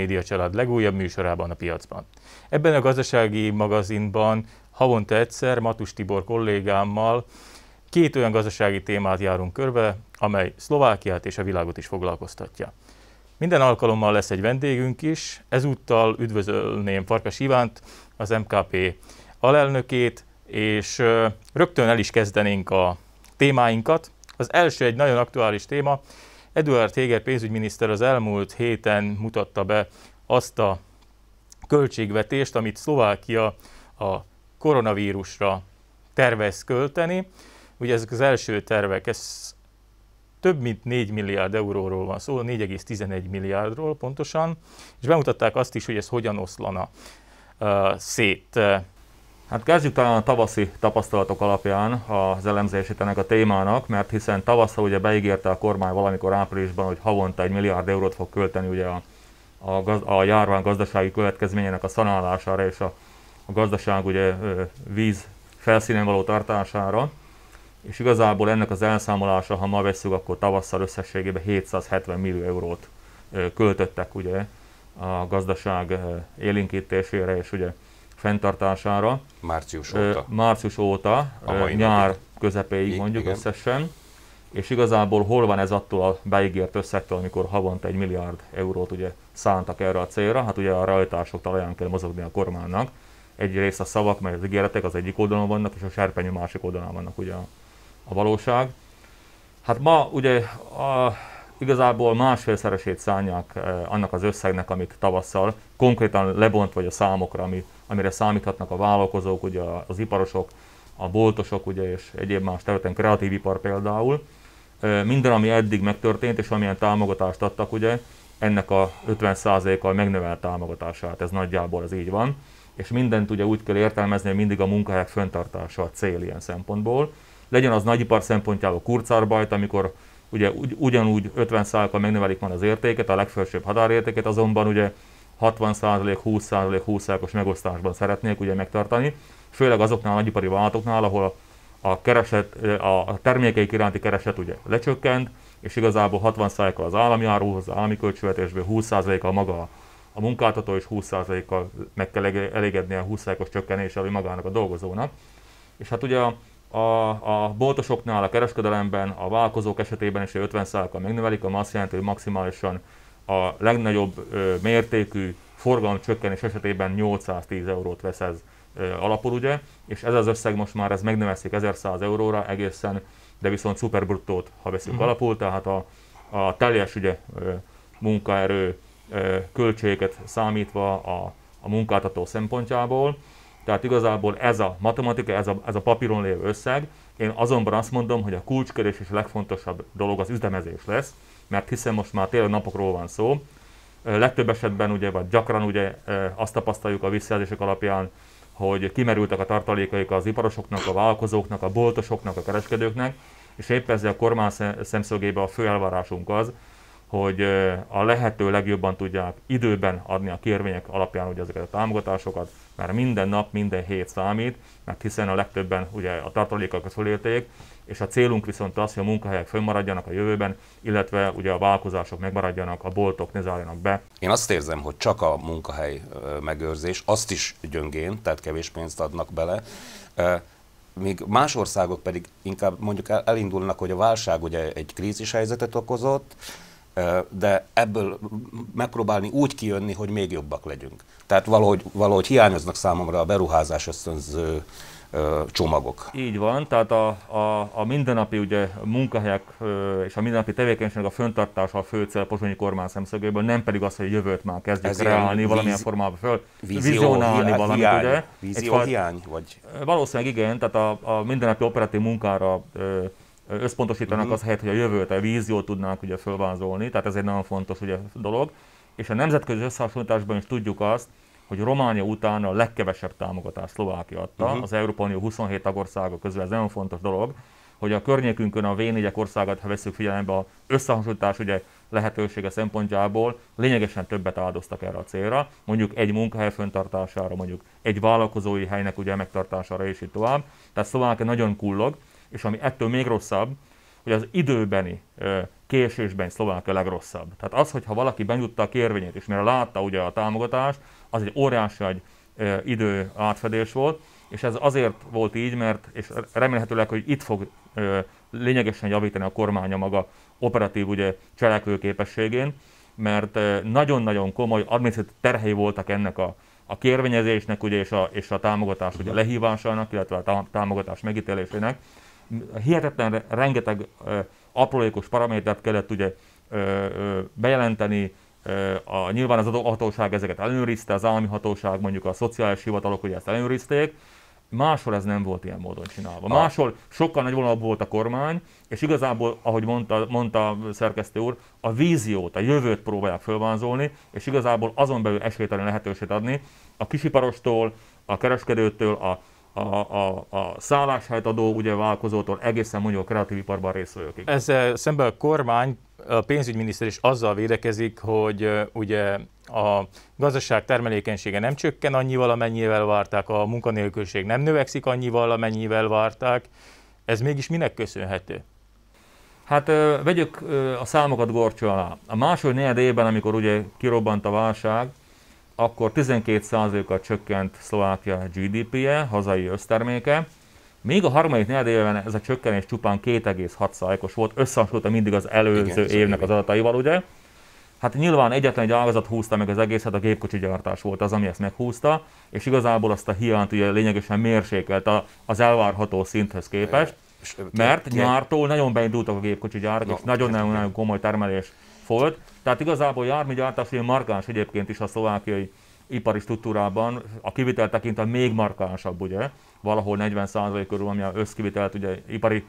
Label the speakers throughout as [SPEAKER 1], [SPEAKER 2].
[SPEAKER 1] Média család legújabb műsorában a piacban. Ebben a gazdasági magazinban havonta egyszer Matus Tibor kollégámmal két olyan gazdasági témát járunk körbe, amely Szlovákiát és a világot is foglalkoztatja. Minden alkalommal lesz egy vendégünk is, ezúttal üdvözölném Farkas Ivánt, az MKP alelnökét, és rögtön el is kezdenénk a témáinkat. Az első egy nagyon aktuális téma, Eduard Heger pénzügyminiszter az elmúlt héten mutatta be azt a költségvetést, amit Szlovákia a koronavírusra tervez költeni. Ugye ezek az első tervek, ez több mint 4 milliárd euróról van szó, 4,11 milliárdról pontosan, és bemutatták azt is, hogy ez hogyan oszlana uh, szét.
[SPEAKER 2] Hát kezdjük talán a tavaszi tapasztalatok alapján az elemzését ennek a témának, mert hiszen tavasszal ugye beígérte a kormány valamikor áprilisban, hogy havonta egy milliárd eurót fog költeni ugye a, a, a járvány gazdasági következményének a szanálására és a, a gazdaság ugye víz felszínen való tartására. És igazából ennek az elszámolása, ha ma veszük, akkor tavasszal összességében 770 millió eurót költöttek ugye a gazdaság élinkítésére és ugye fenntartására.
[SPEAKER 3] Március óta.
[SPEAKER 2] Március óta, nyár napig. közepéig mondjuk igen. összesen. És igazából hol van ez attól a beígért összegtől, amikor havonta egy milliárd eurót ugye szántak erre a célra? Hát ugye a rajtások talaján kell mozogni a kormánynak. Egyrészt a szavak, mert az ígéretek az egyik oldalon vannak, és a serpenyő másik oldalon vannak ugye a, a valóság. Hát ma ugye a, igazából másfélszeresét szánják eh, annak az összegnek, amit tavasszal konkrétan lebont vagy a számokra, ami amire számíthatnak a vállalkozók, ugye az iparosok, a boltosok ugye, és egyéb más területen, kreatív ipar például. Minden, ami eddig megtörtént, és amilyen támogatást adtak, ugye, ennek a 50%-kal megnövelt támogatását, ez nagyjából az így van. És mindent ugye úgy kell értelmezni, hogy mindig a munkahelyek föntartása a cél ilyen szempontból. Legyen az nagyipar szempontjából kurcárbajt, amikor ugye ugy, ugyanúgy 50%-kal megnövelik már az értéket, a legfelsőbb határértéket, azonban ugye 60%, 20%, 20%-os megosztásban szeretnék ugye megtartani, főleg azoknál a nagyipari vállalatoknál, ahol a, kereset, a termékeik iránti kereset ugye lecsökkent, és igazából 60%-kal az állami áruhoz, az állami költségvetésből 20%-kal maga a munkáltató, és 20%-kal meg kell elégedni a 20%-os csökkenéssel magának a dolgozónak. És hát ugye a, a, a boltosoknál, a kereskedelemben, a vállalkozók esetében is 50%-kal megnövelik, ami azt jelenti, hogy maximálisan a legnagyobb mértékű forgalom csökkenés esetében 810 eurót vesz ez alapul, ugye, és ez az összeg most már ez megnövekszik 1100 euróra egészen, de viszont szuperbruttót, ha veszünk uh-huh. alapul, tehát a, a teljes ugye, munkaerő költségeket számítva a, a munkáltató szempontjából, tehát igazából ez a matematika, ez a, ez a papíron lévő összeg. Én azonban azt mondom, hogy a kulcskedés és a legfontosabb dolog az üzemezés lesz, mert hiszen most már tényleg napokról van szó. Legtöbb esetben ugye, vagy gyakran ugye azt tapasztaljuk a visszajelzések alapján, hogy kimerültek a tartalékaik az iparosoknak, a vállalkozóknak, a boltosoknak, a kereskedőknek, és épp ezzel a kormány szemszögében a fő elvárásunk az, hogy a lehető legjobban tudják időben adni a kérvények alapján ugye ezeket a támogatásokat, mert minden nap, minden hét számít, mert hiszen a legtöbben ugye a tartalékokat fölélték, és a célunk viszont az, hogy a munkahelyek fönnmaradjanak a jövőben, illetve ugye a vállalkozások megmaradjanak, a boltok ne zárjanak be.
[SPEAKER 3] Én azt érzem, hogy csak a munkahely megőrzés, azt is gyöngén, tehát kevés pénzt adnak bele, míg más országok pedig inkább mondjuk elindulnak, hogy a válság ugye egy krízis helyzetet okozott, de ebből megpróbálni úgy kijönni, hogy még jobbak legyünk. Tehát valahogy, valahogy hiányoznak számomra a beruházás ösztönző csomagok.
[SPEAKER 2] Így van, tehát a, a, a mindennapi ugye, munkahelyek és a mindennapi tevékenység a föntartása a fő cél a pozsonyi kormány szemszögéből, nem pedig az, hogy jövőt már kezdjük Ez reálni valamilyen víz, formában föl, vizionálni valamit, hiány, ugye.
[SPEAKER 3] Vízió Egy, hiány? Vagy?
[SPEAKER 2] Valószínűleg igen, tehát a, a mindennapi operatív munkára ö, összpontosítanak uh-huh. az helyet, hogy a jövőt, a víziót tudnánk ugye fölvázolni, tehát ez egy nagyon fontos ugye, dolog. És a nemzetközi összehasonlításban is tudjuk azt, hogy Románia után a legkevesebb támogatást Szlovákia adta, uh-huh. az Európai Unió 27 tagországa közül, ez nagyon fontos dolog, hogy a környékünkön a v országot, ha veszük figyelembe, a összehasonlítás ugye lehetősége szempontjából lényegesen többet áldoztak erre a célra, mondjuk egy munkahely föntartására, mondjuk egy vállalkozói helynek ugye megtartására és így tovább. Tehát Szlovákia nagyon kullog, és ami ettől még rosszabb, hogy az időbeni késésben Szlovákia legrosszabb. Tehát az, hogyha valaki benyújtta a kérvényét, és mire látta ugye a támogatást, az egy óriási egy idő átfedés volt, és ez azért volt így, mert, és remélhetőleg, hogy itt fog lényegesen javítani a kormánya maga operatív ugye, cselekvőképességén, mert nagyon-nagyon komoly adminisztratív terhei voltak ennek a, a kérvényezésnek ugye, és, a, és a támogatás ugye, lehívásának, illetve a támogatás megítélésének. Hihetetlen rengeteg aprólékos paramétert kellett ugye bejelenteni, a, nyilván az hatóság ezeket ellenőrizte, az állami hatóság, mondjuk a szociális hivatalok ugye ezt ellenőrizték, Máshol ez nem volt ilyen módon csinálva. Máshol sokkal nagyvonalabb volt a kormány, és igazából, ahogy mondta, mondta a szerkesztő úr, a víziót, a jövőt próbálják fölvázolni, és igazából azon belül esélytelen lehetőséget adni a kisiparostól, a kereskedőtől, a a, a, a szálláshelyadó ugye vállalkozótól egészen mondjuk a kreatív iparban részvevőkig.
[SPEAKER 1] Ezzel szemben a kormány, a pénzügyminiszter is azzal védekezik, hogy ugye a gazdaság termelékenysége nem csökken annyival, amennyivel várták, a munkanélküliség nem növekszik annyival, amennyivel várták. Ez mégis minek köszönhető?
[SPEAKER 2] Hát vegyük a számokat gorcsó alá. A második negyed évben, amikor ugye kirobbant a válság, akkor 12%-kal csökkent Szlovákia GDP-je, hazai összterméke, még a harmadik negyed évben ez a csökkenés csupán 2,6%-os volt, összehasonlítva mindig az előző Igen, évnek az adataival, ugye? Hát nyilván egyetlen egy ágazat húzta meg az egészet, a gépkocsi gyártás volt az, ami ezt meghúzta, és igazából azt a hiányt ugye lényegesen mérsékelt az elvárható szinthez képest, mert nyártól nagyon beindultak a gépkocsi gyárak, és nagyon-nagyon komoly termelés volt. Tehát igazából járműgyártás ugye markáns egyébként is a szlovákiai ipari struktúrában, a kivitel tekintve még markánsabb, ugye, valahol 40% körül, ami a összkivitelt, ugye ipari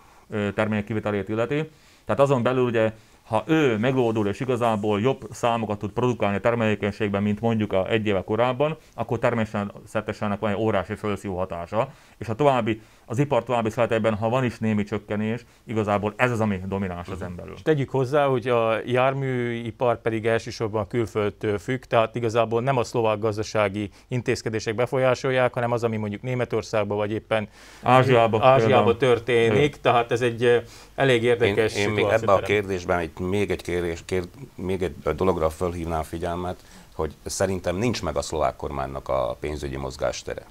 [SPEAKER 2] termék kivitelét illeti. Tehát azon belül ugye ha ő megoldul és igazából jobb számokat tud produkálni a termelékenységben, mint mondjuk a egy éve korábban, akkor természetesen van egy órási felszívó hatása, és a további, az ipar további szállatában, ha van is némi csökkenés, igazából ez az, ami domináns az emberről. És
[SPEAKER 1] tegyük hozzá, hogy a járműipar pedig elsősorban külföldtől függ, tehát igazából nem a szlovák gazdasági intézkedések befolyásolják, hanem az, ami mondjuk Németországban vagy éppen
[SPEAKER 2] Ázsiában,
[SPEAKER 1] Ázsiában történik, tehát ez egy elég érdekes
[SPEAKER 3] Én, én még ebben a kérdésben egy még egy, kérdés, kérd, még egy dologra fölhívnám figyelmet, hogy szerintem nincs meg a szlovák kormánynak a pénzügyi mozgástere.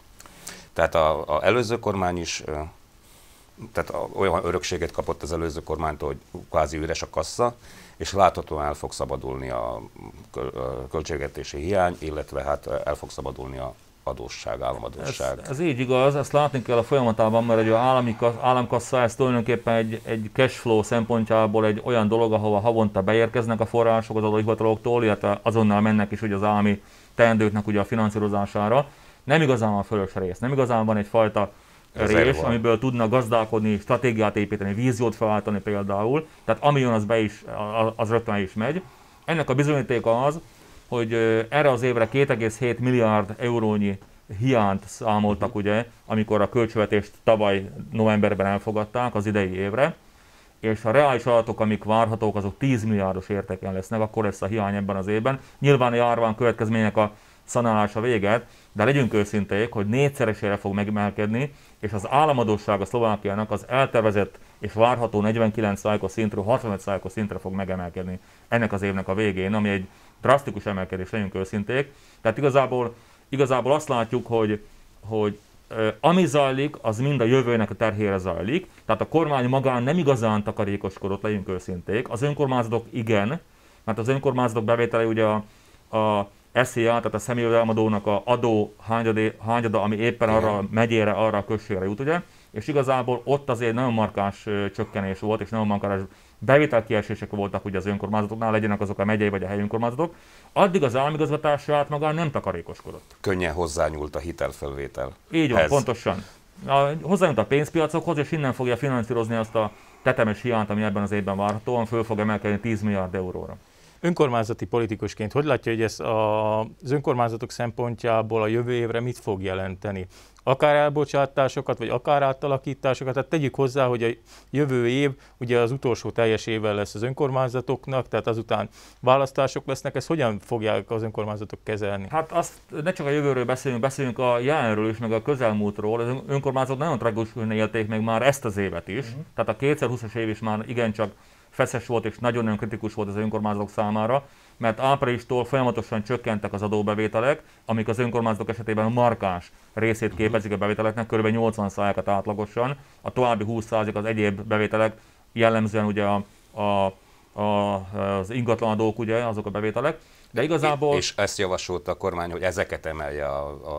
[SPEAKER 3] Tehát a, a előző kormány is tehát a, olyan örökséget kapott az előző kormánytól, hogy kvázi üres a kassa, és láthatóan el fog szabadulni a költségvetési hiány, illetve hát el fog szabadulni a adósság, államadósság.
[SPEAKER 2] Ez, ez így igaz, ezt látni kell a folyamatában, mert egy állami, államkassa ez tulajdonképpen egy, egy cashflow szempontjából egy olyan dolog, ahova havonta beérkeznek a források az adóhivataloktól, illetve azonnal mennek is ugye az állami teendőknek ugye a finanszírozására. Nem igazán van fölös rész, nem igazán van egyfajta rés, amiből tudna gazdálkodni, stratégiát építeni, víziót felállítani például. Tehát ami jön, az be is, az rögtön is megy. Ennek a bizonyítéka az, hogy erre az évre 2,7 milliárd eurónyi hiányt számoltak, ugye, amikor a költségvetést tavaly novemberben elfogadták az idei évre, és a reális adatok, amik várhatók, azok 10 milliárdos értéken lesznek, akkor lesz a hiány ebben az évben. Nyilván a járvány következmények a szanálása véget, de legyünk őszinték, hogy négyszeresére fog megemelkedni, és az államadóság a Szlovákiának az eltervezett és várható 49%-os szintről 65%-os szintre fog megemelkedni ennek az évnek a végén, ami egy drasztikus emelkedés, legyünk őszinték. Tehát igazából, igazából azt látjuk, hogy, hogy ami zajlik, az mind a jövőnek a terhére zajlik. Tehát a kormány magán nem igazán takarékoskodott, legyünk őszinték. Az önkormányzatok igen, mert az önkormányzatok bevétele ugye a, a SZIA, tehát a személyelmadónak a adó hányadé, hányada, ami éppen arra a megyére, arra a községre jut, ugye? És igazából ott azért nagyon markás csökkenés volt, és nagyon markás bevételkiesések voltak ugye az önkormányzatoknál, legyenek azok a megyei vagy a helyi önkormányzatok, addig az államigazgatás saját magán nem takarékoskodott.
[SPEAKER 3] Könnyen hozzányúlt a hitelfelvétel.
[SPEAKER 2] Így van, Ez. pontosan. A, hozzányúlt a pénzpiacokhoz, és innen fogja finanszírozni azt a tetemes hiányt, ami ebben az évben várhatóan föl fog emelkedni 10 milliárd euróra.
[SPEAKER 1] Önkormányzati politikusként hogy látja, hogy ez az önkormányzatok szempontjából a jövő évre mit fog jelenteni? Akár elbocsátásokat, vagy akár átalakításokat. Tehát tegyük hozzá, hogy a jövő év ugye az utolsó teljes évvel lesz az önkormányzatoknak, tehát azután választások lesznek. Ezt hogyan fogják az önkormányzatok kezelni?
[SPEAKER 2] Hát azt ne csak a jövőről beszélünk, beszélünk a jelenről is, meg a közelmúltról. Az önkormányzatok nagyon tragikusan élték meg már ezt az évet is. Uh-huh. Tehát a 2020-as év is már igencsak feszes volt és nagyon-nagyon kritikus volt az önkormányzatok számára, mert áprilistól folyamatosan csökkentek az adóbevételek, amik az önkormányzatok esetében markáns részét képezik a bevételeknek, kb. 80%-at átlagosan, a további 20% az egyéb bevételek, jellemzően ugye a, a, a, az ingatlanadók, ugye, azok a bevételek, de igazából...
[SPEAKER 3] És ezt javasolta a kormány, hogy ezeket emelje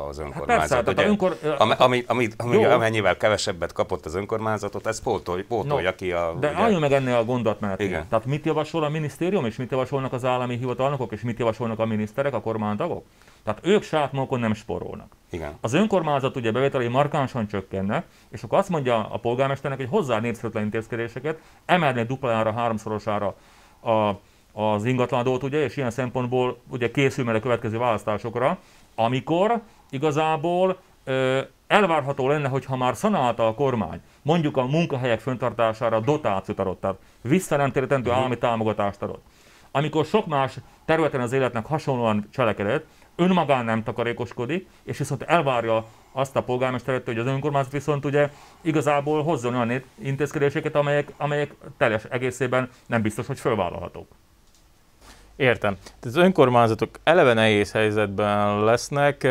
[SPEAKER 3] az önkormányzat. Hát
[SPEAKER 2] persze, ugye, önkor...
[SPEAKER 3] ami, ami, ami, amennyivel kevesebbet kapott az önkormányzatot, ez pótolja, pótolja no, ki a...
[SPEAKER 2] De ugye... álljunk meg ennél a gondolatmenetnél. Tehát mit javasol a minisztérium, és mit javasolnak az állami hivatalnokok, és mit javasolnak a miniszterek, a kormánytagok? Tehát ők saját magukon nem sporolnak.
[SPEAKER 3] Igen.
[SPEAKER 2] Az önkormányzat ugye bevételei markánsan csökkennek, és akkor azt mondja a polgármesternek, hogy hozzá népszerűtlen intézkedéseket, emelni duplára, háromszorosára a az ingatlanadót, ugye, és ilyen szempontból ugye készül meg a következő választásokra, amikor igazából ö, elvárható lenne, hogy ha már szanálta a kormány, mondjuk a munkahelyek föntartására dotációt adott, tehát visszanemtérítendő uh-huh. állami támogatást adott, amikor sok más területen az életnek hasonlóan cselekedett, önmagán nem takarékoskodik, és viszont elvárja azt a polgármesteret, hogy az önkormányzat viszont ugye igazából hozzon olyan intézkedéseket, amelyek, amelyek teljes egészében nem biztos, hogy fölvállalhatók.
[SPEAKER 1] Értem. Tehát az önkormányzatok eleve nehéz helyzetben lesznek,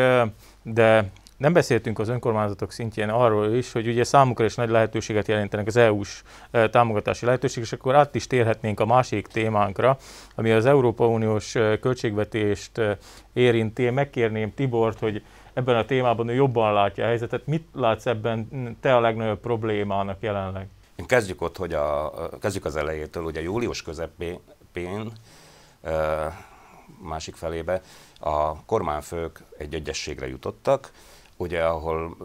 [SPEAKER 1] de nem beszéltünk az önkormányzatok szintjén arról is, hogy ugye számukra is nagy lehetőséget jelentenek az EU-s támogatási lehetőség, és akkor át is térhetnénk a másik témánkra, ami az Európa Uniós költségvetést érinti. Megkérném Tibort, hogy ebben a témában ő jobban látja a helyzetet. Mit látsz ebben te a legnagyobb problémának jelenleg?
[SPEAKER 3] Kezdjük ott, hogy a, kezdjük az elejétől, ugye július közepén másik felébe, a kormányfők egy egyességre jutottak, ugye, ahol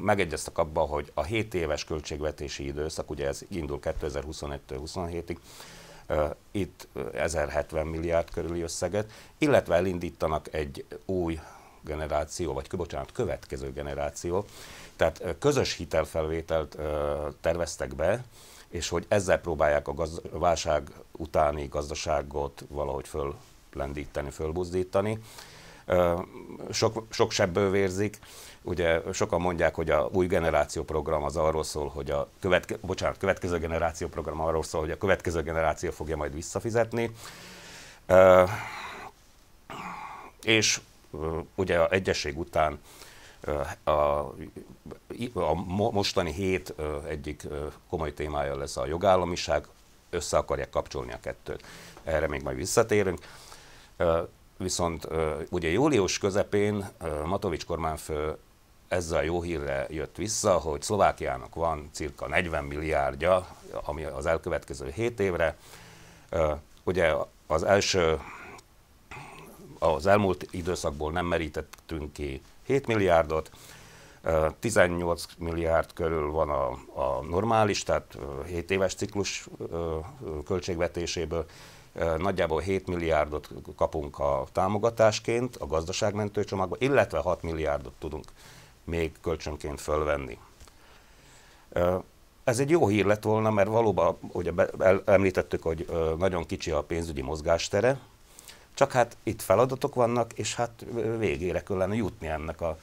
[SPEAKER 3] megegyeztek abba, hogy a 7 éves költségvetési időszak, ugye ez indul 2021-től 27-ig, itt 1070 milliárd körüli összeget, illetve elindítanak egy új generáció, vagy bocsánat, következő generáció, tehát közös hitelfelvételt terveztek be, és hogy ezzel próbálják a gaz- válság utáni gazdaságot valahogy föllendíteni, fölbuzdítani. Sok, sok sebből vérzik. Ugye sokan mondják, hogy a új generáció program az arról szól, hogy a követke, bocsánat, következő generáció program arról szól, hogy a következő generáció fogja majd visszafizetni. És ugye a egyesség után a, a mostani hét egyik komoly témája lesz a jogállamiság, össze akarják kapcsolni a kettőt. Erre még majd visszatérünk. Viszont ugye július közepén Matovics kormányfő ezzel a jó hírre jött vissza, hogy Szlovákiának van cirka 40 milliárdja, ami az elkövetkező 7 évre. Ugye az első, az elmúlt időszakból nem merítettünk ki 7 milliárdot, 18 milliárd körül van a, a normális, tehát 7 éves ciklus költségvetéséből, nagyjából 7 milliárdot kapunk a támogatásként a gazdaságmentő csomagba, illetve 6 milliárdot tudunk még kölcsönként fölvenni. Ez egy jó hír lett volna, mert valóban, ugye említettük, hogy nagyon kicsi a pénzügyi mozgástere, csak hát itt feladatok vannak, és hát végére kellene jutni ennek a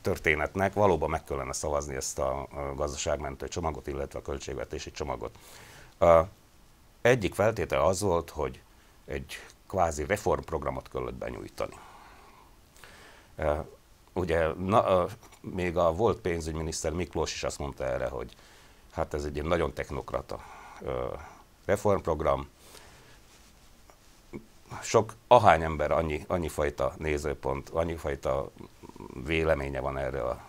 [SPEAKER 3] történetnek. Valóban meg kellene szavazni ezt a gazdaságmentő csomagot, illetve a költségvetési csomagot. Egyik feltétel az volt, hogy egy kvázi reformprogramot kellett benyújtani. Ugye na, még a volt pénzügyminiszter Miklós is azt mondta erre, hogy hát ez egy nagyon technokrata reformprogram, sok, ahány ember, annyi, annyi fajta nézőpont, annyi fajta véleménye van erre a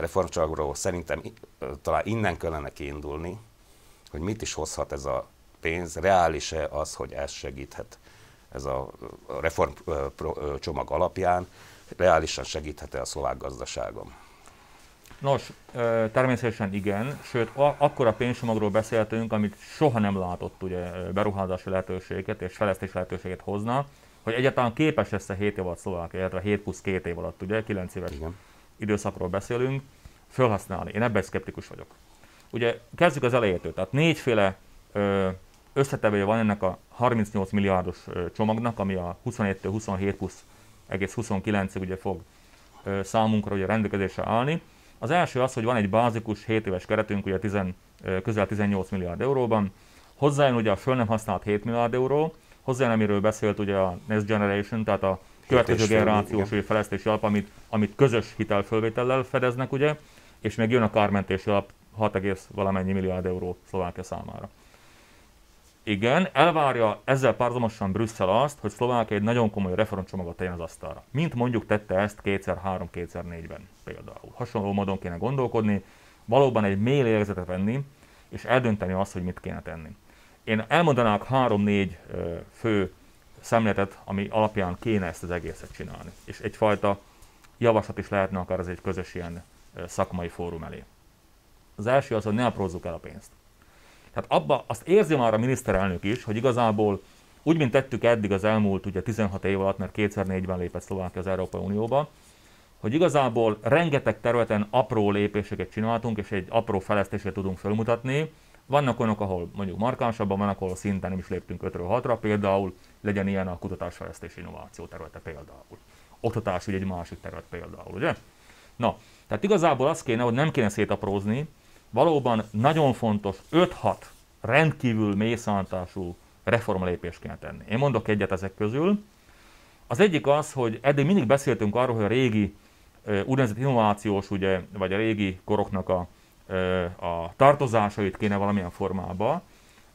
[SPEAKER 3] reformcsomagról. Szerintem talán innen kellene kiindulni, hogy mit is hozhat ez a pénz, reális-e az, hogy ez segíthet ez a reformcsomag alapján, reálisan segíthet-e a szlovák gazdaságon.
[SPEAKER 2] Nos, természetesen igen, sőt, akkor a pénzcsomagról beszéltünk, amit soha nem látott ugye, beruházási lehetőséget és fejlesztési lehetőséget hozna, hogy egyáltalán képes lesz a 7 év alatt Szlovákia, illetve 7 plusz 2 év alatt, ugye 9 éves igen. időszakról beszélünk, felhasználni. Én ebben szkeptikus vagyok. Ugye kezdjük az elejétől, tehát négyféle összetevője van ennek a 38 milliárdos csomagnak, ami a 27-től 27 plusz egész 29-ig ugye fog számunkra ugye rendelkezésre állni. Az első az, hogy van egy bázikus 7 éves keretünk, ugye 10, közel 18 milliárd euróban, hozzájön ugye a föl nem használt 7 milliárd euró, hozzájön, amiről beszélt ugye a Next Generation, tehát a következő generációs fejlesztési alap, amit, amit közös hitelfölvétellel fedeznek, ugye, és meg jön a kármentési alap 6, valamennyi milliárd euró Szlovákia számára. Igen, elvárja ezzel párhuzamosan Brüsszel azt, hogy Szlovákia egy nagyon komoly reformcsomagot tegyen az asztalra. Mint mondjuk tette ezt 2003 2004-ben például. Hasonló módon kéne gondolkodni, valóban egy mély érzetet venni, és eldönteni azt, hogy mit kéne tenni. Én elmondanák három-négy fő szemléletet, ami alapján kéne ezt az egészet csinálni. És egyfajta javaslat is lehetne akár ez egy közös ilyen szakmai fórum elé. Az első az, hogy ne aprózzuk el a pénzt. Tehát abba azt érzi már a miniszterelnök is, hogy igazából úgy, mint tettük eddig az elmúlt ugye 16 év alatt, mert 2004-ben lépett Szlovákia az Európai Unióba, hogy igazából rengeteg területen apró lépéseket csináltunk, és egy apró fejlesztésre tudunk felmutatni. Vannak olyanok, ahol mondjuk markánsabban, vannak, ahol szinten nem is léptünk 5-ről 6-ra, például legyen ilyen a kutatásfejlesztés innováció területe például. Oktatás ugye egy másik terület például, ugye? Na, tehát igazából az kéne, hogy nem kéne szétaprózni, valóban nagyon fontos 5-6 rendkívül mélyszántású reformlépést kell tenni. Én mondok egyet ezek közül. Az egyik az, hogy eddig mindig beszéltünk arról, hogy a régi úgynevezett innovációs, ugye, vagy a régi koroknak a, a tartozásait kéne valamilyen formába.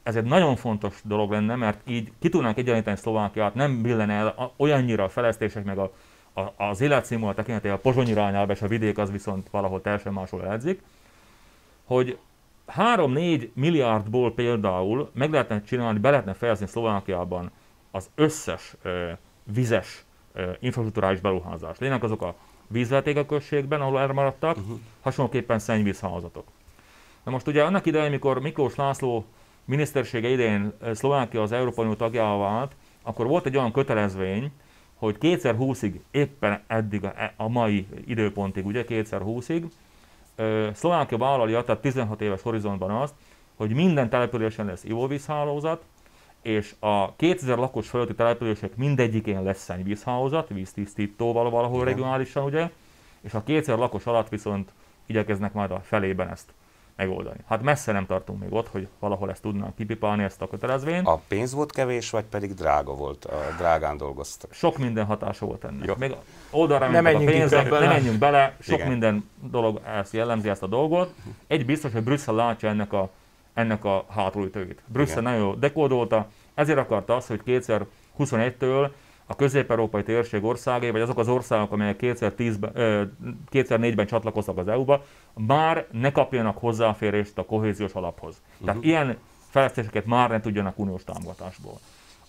[SPEAKER 2] Ez egy nagyon fontos dolog lenne, mert így ki tudnánk egyenlíteni Szlovákiát, nem billen el olyannyira a fejlesztések, meg a, a, az életszínvonal tekintetében a Pozsony irányába, és a vidék az viszont valahol teljesen máshol eledzik hogy 3-4 milliárdból például meg lehetne csinálni, be lehetne fejezni Szlovákiában az összes ö, vizes ö, infrastruktúrális beruházást. Lényeg azok a vízvetékeközségben, ahol elmaradtak, uh-huh. hasonlóképpen szennyvízhálózatok. Na most ugye annak idején, amikor Miklós László minisztersége idején Szlovákia az Európai Unió tagjává vált, akkor volt egy olyan kötelezvény, hogy 2020-ig, éppen eddig a, a mai időpontig, ugye 2020-ig, Szlovákia vállalja, tehát 16 éves horizontban azt, hogy minden településen lesz ivóvízhálózat, és a 2000 lakos fölötti települések mindegyikén lesz szennyvízhálózat, víztisztítóval valahol Igen. regionálisan, ugye, és a 2000 lakos alatt viszont igyekeznek majd a felében ezt megoldani. Hát messze nem tartunk még ott, hogy valahol ezt tudnánk kipipálni, ezt a kötelezvényt.
[SPEAKER 3] A pénz volt kevés, vagy pedig drága volt, a drágán dolgoztak?
[SPEAKER 2] Sok minden hatása volt ennek. Jó. Még oldalra nem a pénzek, nem menjünk bele, sok Igen. minden dolog ezt jellemzi ezt a dolgot. Egy biztos, hogy Brüsszel látja ennek a, ennek a hátulütőit. Brüsszel nagyon jól dekódolta, ezért akarta azt, hogy 2021-től a közép-európai térség országai, vagy azok az országok, amelyek 2010-ben, 2004-ben csatlakoztak az EU-ba, már ne kapjanak hozzáférést a kohéziós alaphoz. Uh-huh. Tehát mhm. ilyen fejlesztéseket már ne tudjanak uniós támogatásból.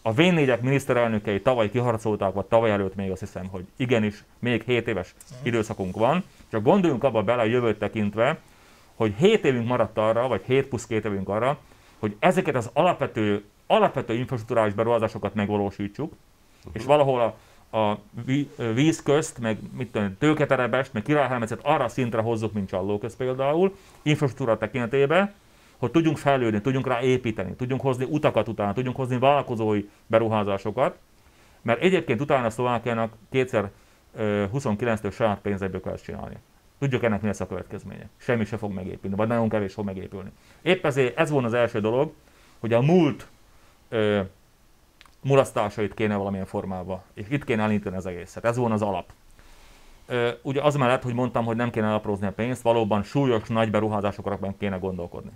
[SPEAKER 2] A v miniszterelnökei tavaly kiharcolták, vagy tavaly előtt még azt hiszem, hogy igenis, még 7 éves uh-huh. időszakunk van, csak gondoljunk abba bele a jövőt tekintve, hogy 7 évünk maradt arra, vagy 7 plusz 2 évünk arra, hogy ezeket az alapvető, alapvető infrastruktúrális beruházásokat megvalósítsuk, és valahol a, a víz közt, meg mit tudom, tőketerebest, meg királyhelmecet arra szintre hozzuk, mint csallóköz például, infrastruktúra tekintetében, hogy tudjunk fejlődni, tudjunk rá építeni, tudjunk hozni utakat utána, tudjunk hozni vállalkozói beruházásokat, mert egyébként utána Szlovákiának 2029-től saját pénzekből kell csinálni. Tudjuk ennek mi lesz a következménye. Semmi se fog megépülni, vagy nagyon kevés fog megépülni. Épp ezért ez volna az első dolog, hogy a múlt mulasztásait kéne valamilyen formában, és itt kéne elindítani az egészet. Ez volna az alap. Ugye az mellett, hogy mondtam, hogy nem kéne elaprózni a pénzt, valóban súlyos, nagy beruházásokra kéne gondolkodni.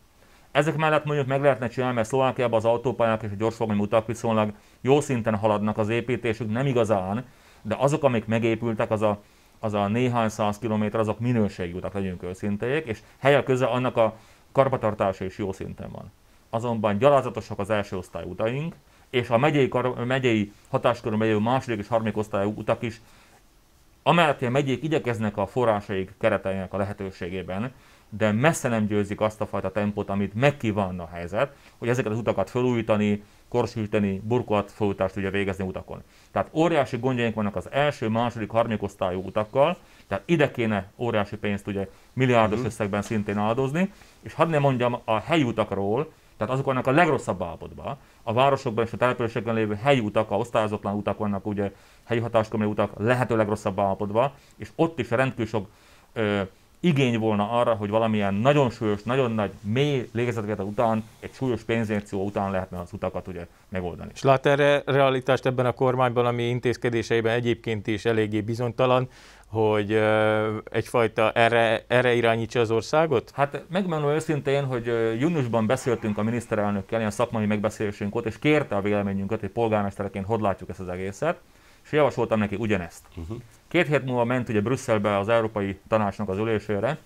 [SPEAKER 2] Ezek mellett mondjuk meg lehetne csinálni, mert Szlovákiában az autópályák és a gyorsfogalmi utak viszonylag jó szinten haladnak az építésük, nem igazán, de azok, amik megépültek, az a, az a néhány száz kilométer, azok minőségi utak, legyünk őszinték, és helyek köze annak a karbatartása is jó szinten van. Azonban gyalázatosak az első osztály utaink, és a megyei, kar, megyei hatáskörön megyei második és harmadik osztályú utak is, amellett, hogy a megyék igyekeznek a forrásaik kereteinek a lehetőségében, de messze nem győzik azt a fajta tempót, amit megkívánna a helyzet, hogy ezeket az utakat felújítani, korsítani, burkolatfölújítást ugye végezni utakon. Tehát óriási gondjaink vannak az első, második, harmadik osztályú utakkal, tehát ide kéne óriási pénzt ugye milliárdos uh-huh. összegben szintén áldozni, és hadd ne mondjam a helyi utakról, tehát azok vannak a legrosszabb állapotban. A városokban és a településeken lévő helyi utak, a osztályozatlan utak vannak, ugye helyi hatáskörű utak lehető legrosszabb állapotban, és ott is rendkívül sok ö, igény volna arra, hogy valamilyen nagyon súlyos, nagyon nagy, mély légezeteket után, egy súlyos pénzinjekció után lehetne az utakat ugye megoldani.
[SPEAKER 1] És lát erre realitást ebben a kormányban, ami intézkedéseiben egyébként is eléggé bizonytalan, hogy egyfajta erre, erre irányítsa az országot?
[SPEAKER 2] Hát megmondom őszintén, hogy júniusban beszéltünk a miniszterelnökkel, ilyen szakmai megbeszélésünk volt, és kérte a véleményünket, hogy polgármestereként hogy látjuk ezt az egészet, és javasoltam neki ugyanezt. Uh-huh. Két hét múlva ment ugye Brüsszelbe az Európai Tanácsnak az ülésére,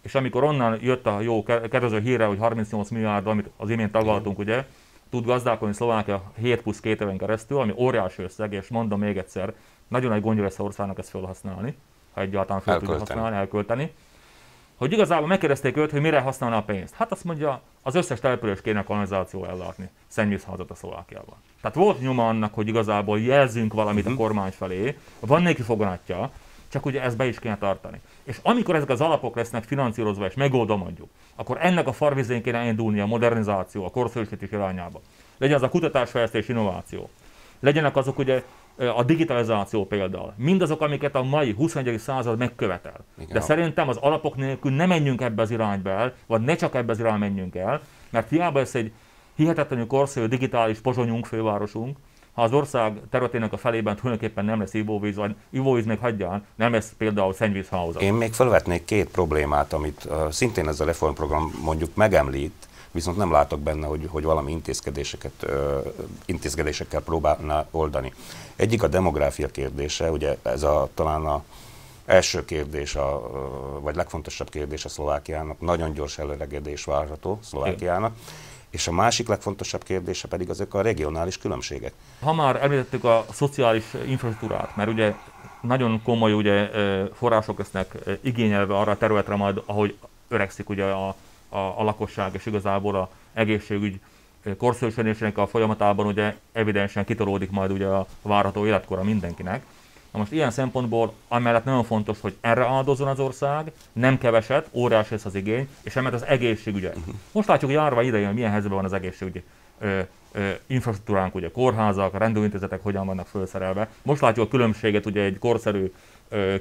[SPEAKER 2] és amikor onnan jött a jó kedvező híre, hogy 38 milliárd, amit az imént tagadtunk, ugye, tud gazdálkodni Szlovákia 7 plusz 2 éven keresztül, ami óriási összeg, és mondom még egyszer, nagyon nagy gondja lesz a országnak ezt felhasználni, ha egyáltalán fel tudja használni, elkölteni. Hogy igazából megkérdezték őt, hogy mire használna a pénzt. Hát azt mondja, az összes település kéne kanalizáció ellátni, szennyvízházat a Szlovákiában. Tehát volt nyoma annak, hogy igazából jelzünk valamit uh-huh. a mhm. kormány felé, van neki foganatja, csak ugye ezt be is kéne tartani. És amikor ezek az alapok lesznek finanszírozva és megoldva mondjuk, akkor ennek a farvizén kéne elindulni a modernizáció, a korszerűsítés irányába. Legyen az a kutatásfejlesztés, innováció. Legyenek azok ugye a digitalizáció például. Mindazok, amiket a mai 21. század megkövetel. Igen. De szerintem az alapok nélkül ne menjünk ebbe az irányba el, vagy ne csak ebbe az irányba menjünk el, mert hiába ez egy hihetetlenül korszerű digitális pozsonyunk, fővárosunk, ha az ország területének a felében tulajdonképpen nem lesz ivóvíz, vagy ivóvíz még hagyján, nem lesz például szennyvízhálózat.
[SPEAKER 3] Én még felvetnék két problémát, amit uh, szintén ez a reformprogram mondjuk megemlít, viszont nem látok benne, hogy, hogy valami intézkedéseket, intézkedésekkel próbálna oldani. Egyik a demográfia kérdése, ugye ez a, talán a első kérdés, a, vagy legfontosabb kérdés a Szlovákiának, nagyon gyors előregedés várható Szlovákiának. És a másik legfontosabb kérdése pedig azok a regionális különbségek.
[SPEAKER 2] Ha már említettük a szociális infrastruktúrát, mert ugye nagyon komoly ugye, források lesznek igényelve arra a területre majd, ahogy öregszik ugye a, a, a lakosság, és igazából a egészségügy korszerűsödésének a folyamatában ugye evidensen kitolódik majd ugye a várható életkora mindenkinek. Na most ilyen szempontból amellett nagyon fontos, hogy erre áldozzon az ország, nem keveset, óriási lesz az igény, és emellett az egészségügye. Uh-huh. Most látjuk, hogy járva idején, hogy milyen helyzetben van az egészségügyi ö, ö, infrastruktúránk, ugye kórházak, rendőrintézetek hogyan vannak felszerelve. Most látjuk a különbséget ugye egy korszerű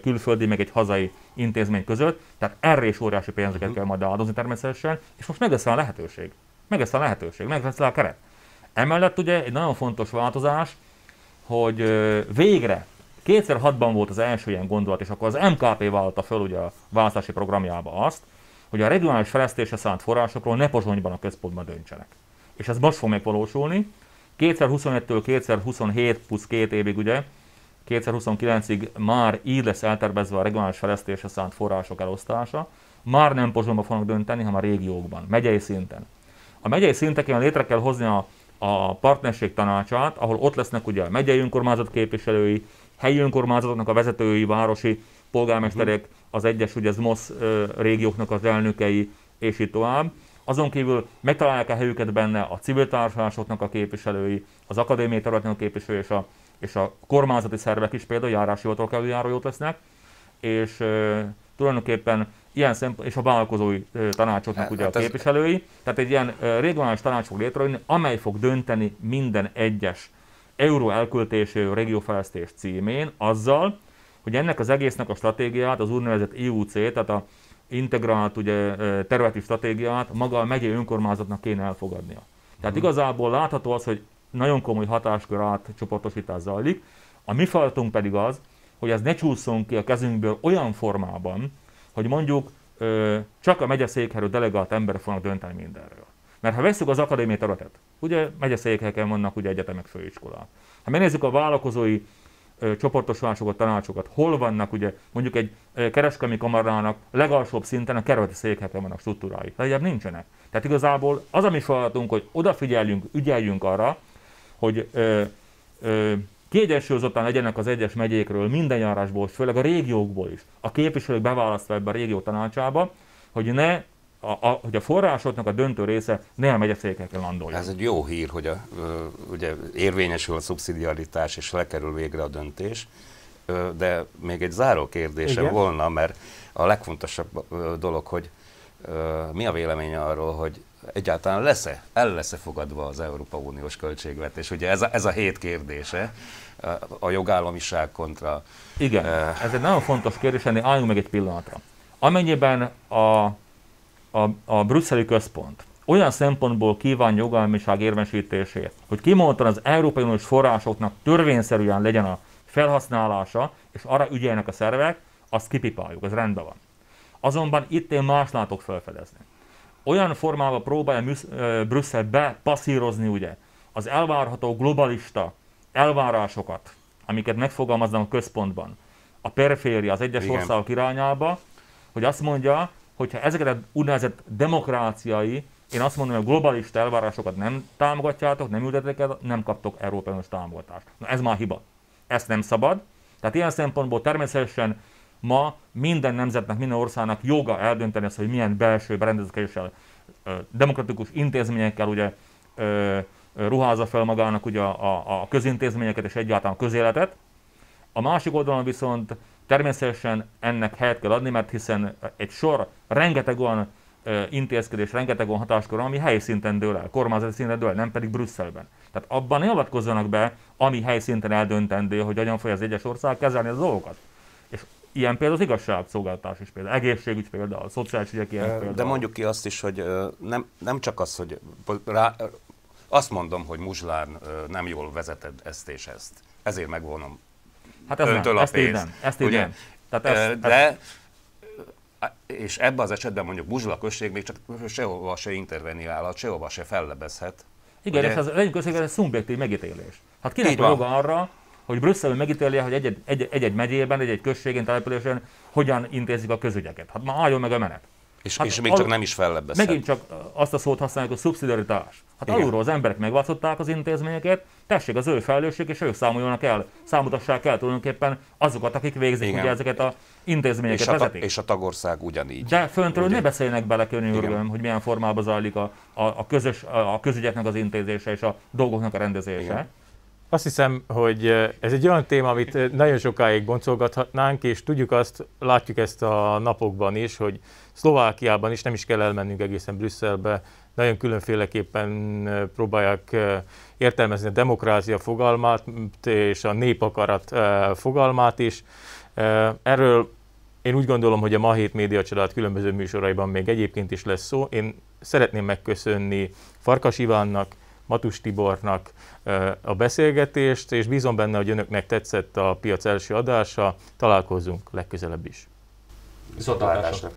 [SPEAKER 2] külföldi, meg egy hazai intézmény között, tehát erre is óriási pénzeket uh-huh. kell majd áldozni természetesen, és most meg lesz a lehetőség. Meg lesz a lehetőség, meg lesz a keret. Emellett ugye egy nagyon fontos változás, hogy végre 2006-ban volt az első ilyen gondolat, és akkor az MKP vállalta föl ugye a választási programjába azt, hogy a regionális fejlesztésre szánt forrásokról ne Pozsonyban a központban döntsenek. És ez most fog megvalósulni. 2021-től 2027 plusz két évig ugye, 2029-ig már így lesz eltervezve a regionális fejlesztésre szánt források elosztása. Már nem Pozsonyban fognak dönteni, hanem a régiókban, megyei szinten. A megyei szinteken létre kell hozni a, a partnerség tanácsát, ahol ott lesznek ugye a megyei önkormányzat képviselői, helyi önkormányzatoknak a vezetői, városi polgármesterek, az egyes ugye az MOSZ régióknak az elnökei, és így tovább. Azon kívül megtalálják a helyüket benne a civil társadalmasoknak a képviselői, az akadémiai területnek a képviselői és a, és a kormányzati szervek is, például járási hivatalok előjárójók lesznek, és e, tulajdonképpen ilyen szempont, és a vállalkozói e, tanácsoknak hát, ugye hát a képviselői, tehát egy ilyen e, regionális tanács fog létrejönni, amely fog dönteni minden egyes euró elköltéséről régiófejlesztés címén azzal, hogy ennek az egésznek a stratégiát, az úgynevezett IUC, tehát a integrált ugye, területi stratégiát maga a megyei önkormányzatnak kéne elfogadnia. Tehát hmm. igazából látható az, hogy nagyon komoly hatáskör átcsoportosítás zajlik, a mi feladatunk pedig az, hogy ez ne csúszson ki a kezünkből olyan formában, hogy mondjuk csak a megyeszékhelyről delegált emberek fognak dönteni mindenről. Mert ha veszük az akadémiai területet, ugye megyeszékhelyeken vannak ugye egyetemek, főiskolák. Ha megnézzük a vállalkozói ö, csoportosulásokat, tanácsokat, hol vannak ugye mondjuk egy ö, kereskedelmi kamarának legalsóbb szinten a kerületi székhelyeken vannak struktúrái. Legyebb nincsenek. Tehát igazából az a mi feladatunk, hogy odafigyeljünk, ügyeljünk arra, hogy ö, ö, kiegyensúlyozottan legyenek az egyes megyékről, minden járásból, főleg a régiókból is, a képviselők beválasztva ebbe a régió tanácsába, hogy ne a, a, hogy a forrásoknak a döntő része ne a megyeszékeken landoljon.
[SPEAKER 3] Ez egy jó hír, hogy a, ugye érvényesül a szubszidiaritás és lekerül végre a döntés, de még egy záró kérdésem Igen? volna, mert a legfontosabb dolog, hogy mi a véleménye arról, hogy egyáltalán lesz-e, el lesz-e fogadva az Európa Uniós költségvetés? Ugye ez a, ez a hét kérdése, a jogállamiság kontra...
[SPEAKER 2] Igen, ez egy nagyon fontos kérdés, ennél álljunk meg egy pillanatra. Amennyiben a, a, a brüsszeli központ olyan szempontból kíván jogalmiság érvensítését, hogy kimondtan az Európai Uniós forrásoknak törvényszerűen legyen a felhasználása, és arra ügyeljenek a szervek, azt kipipáljuk, az rendben van. Azonban itt én más látok felfedezni. Olyan formában próbálja Brüsszel bepasszírozni ugye az elvárható globalista elvárásokat, amiket megfogalmaznak a központban, a periféria, az egyes Igen. országok irányába, hogy azt mondja, hogyha ezeket a úgynevezett demokráciai, én azt mondom, hogy a globalista elvárásokat nem támogatjátok, nem ültetek el, nem kaptok Európai támogatást. Na ez már hiba. Ezt nem szabad. Tehát ilyen szempontból természetesen ma minden nemzetnek, minden országnak joga eldönteni azt, hogy milyen belső berendezkedéssel, demokratikus intézményekkel ugye ruházza fel magának ugye a, a, közintézményeket és egyáltalán a közéletet. A másik oldalon viszont természetesen ennek helyet kell adni, mert hiszen egy sor, rengeteg olyan intézkedés, rengeteg olyan hatáskor, ami helyszinten dől el, kormányzati szinten dől el, nem pedig Brüsszelben. Tehát abban ne be, ami helyszinten eldöntendő, hogy hogyan fogja az egyes ország kezelni a dolgokat. Ilyen például az igazságszolgáltatás is például, egészségügy például, szociális ügyek ilyen például.
[SPEAKER 3] De mondjuk ki azt is, hogy nem, nem csak az, hogy rá, azt mondom, hogy Muzslán nem jól vezeted ezt és ezt. Ezért megvonom
[SPEAKER 2] Hát ez nem, a ezt pénzt. nem, ezt ugye? nem.
[SPEAKER 3] Tehát ez, de, és ebben az esetben mondjuk Muzsla község még csak sehova se interveniálhat, sehova se fellebezhet.
[SPEAKER 2] Igen, ugye? és ez legyünk közé, ez szubjektív megítélés. Hát kinek a joga arra, hogy Brüsszel megítélje, hogy egy-egy, egy-egy megyében, egy-egy községén, településen hogyan intézik a közügyeket. Hát már álljon meg a menet.
[SPEAKER 3] És,
[SPEAKER 2] hát
[SPEAKER 3] és még csak nem is fellebbezhet.
[SPEAKER 2] Megint csak azt a szót használjuk, hogy szubszidiaritás. Hát Igen. alulról az emberek megválasztották az intézményeket, tessék az ő felelősség, és ők számoljanak el, számoltassák el tulajdonképpen azokat, akik végzik ugye ezeket a intézményeket
[SPEAKER 3] és a, vezetik. És a tagország ugyanígy.
[SPEAKER 2] De föntről ne beszéljenek bele, könyörgöm, hogy milyen formában zajlik a, a, a, közös, a közügyeknek az intézése és a dolgoknak a rendezése. Igen.
[SPEAKER 1] Azt hiszem, hogy ez egy olyan téma, amit nagyon sokáig boncolgathatnánk, és tudjuk azt, látjuk ezt a napokban is, hogy Szlovákiában is nem is kell elmennünk egészen Brüsszelbe, nagyon különféleképpen próbálják értelmezni a demokrácia fogalmát és a népakarat fogalmát is. Erről én úgy gondolom, hogy a Ma Hét Média Család különböző műsoraiban még egyébként is lesz szó. Én szeretném megköszönni Farkas Ivánnak, Matus Tibornak a beszélgetést, és bízom benne, hogy önöknek tetszett a piac első adása. Találkozunk legközelebb is.
[SPEAKER 3] Viszontlátásra!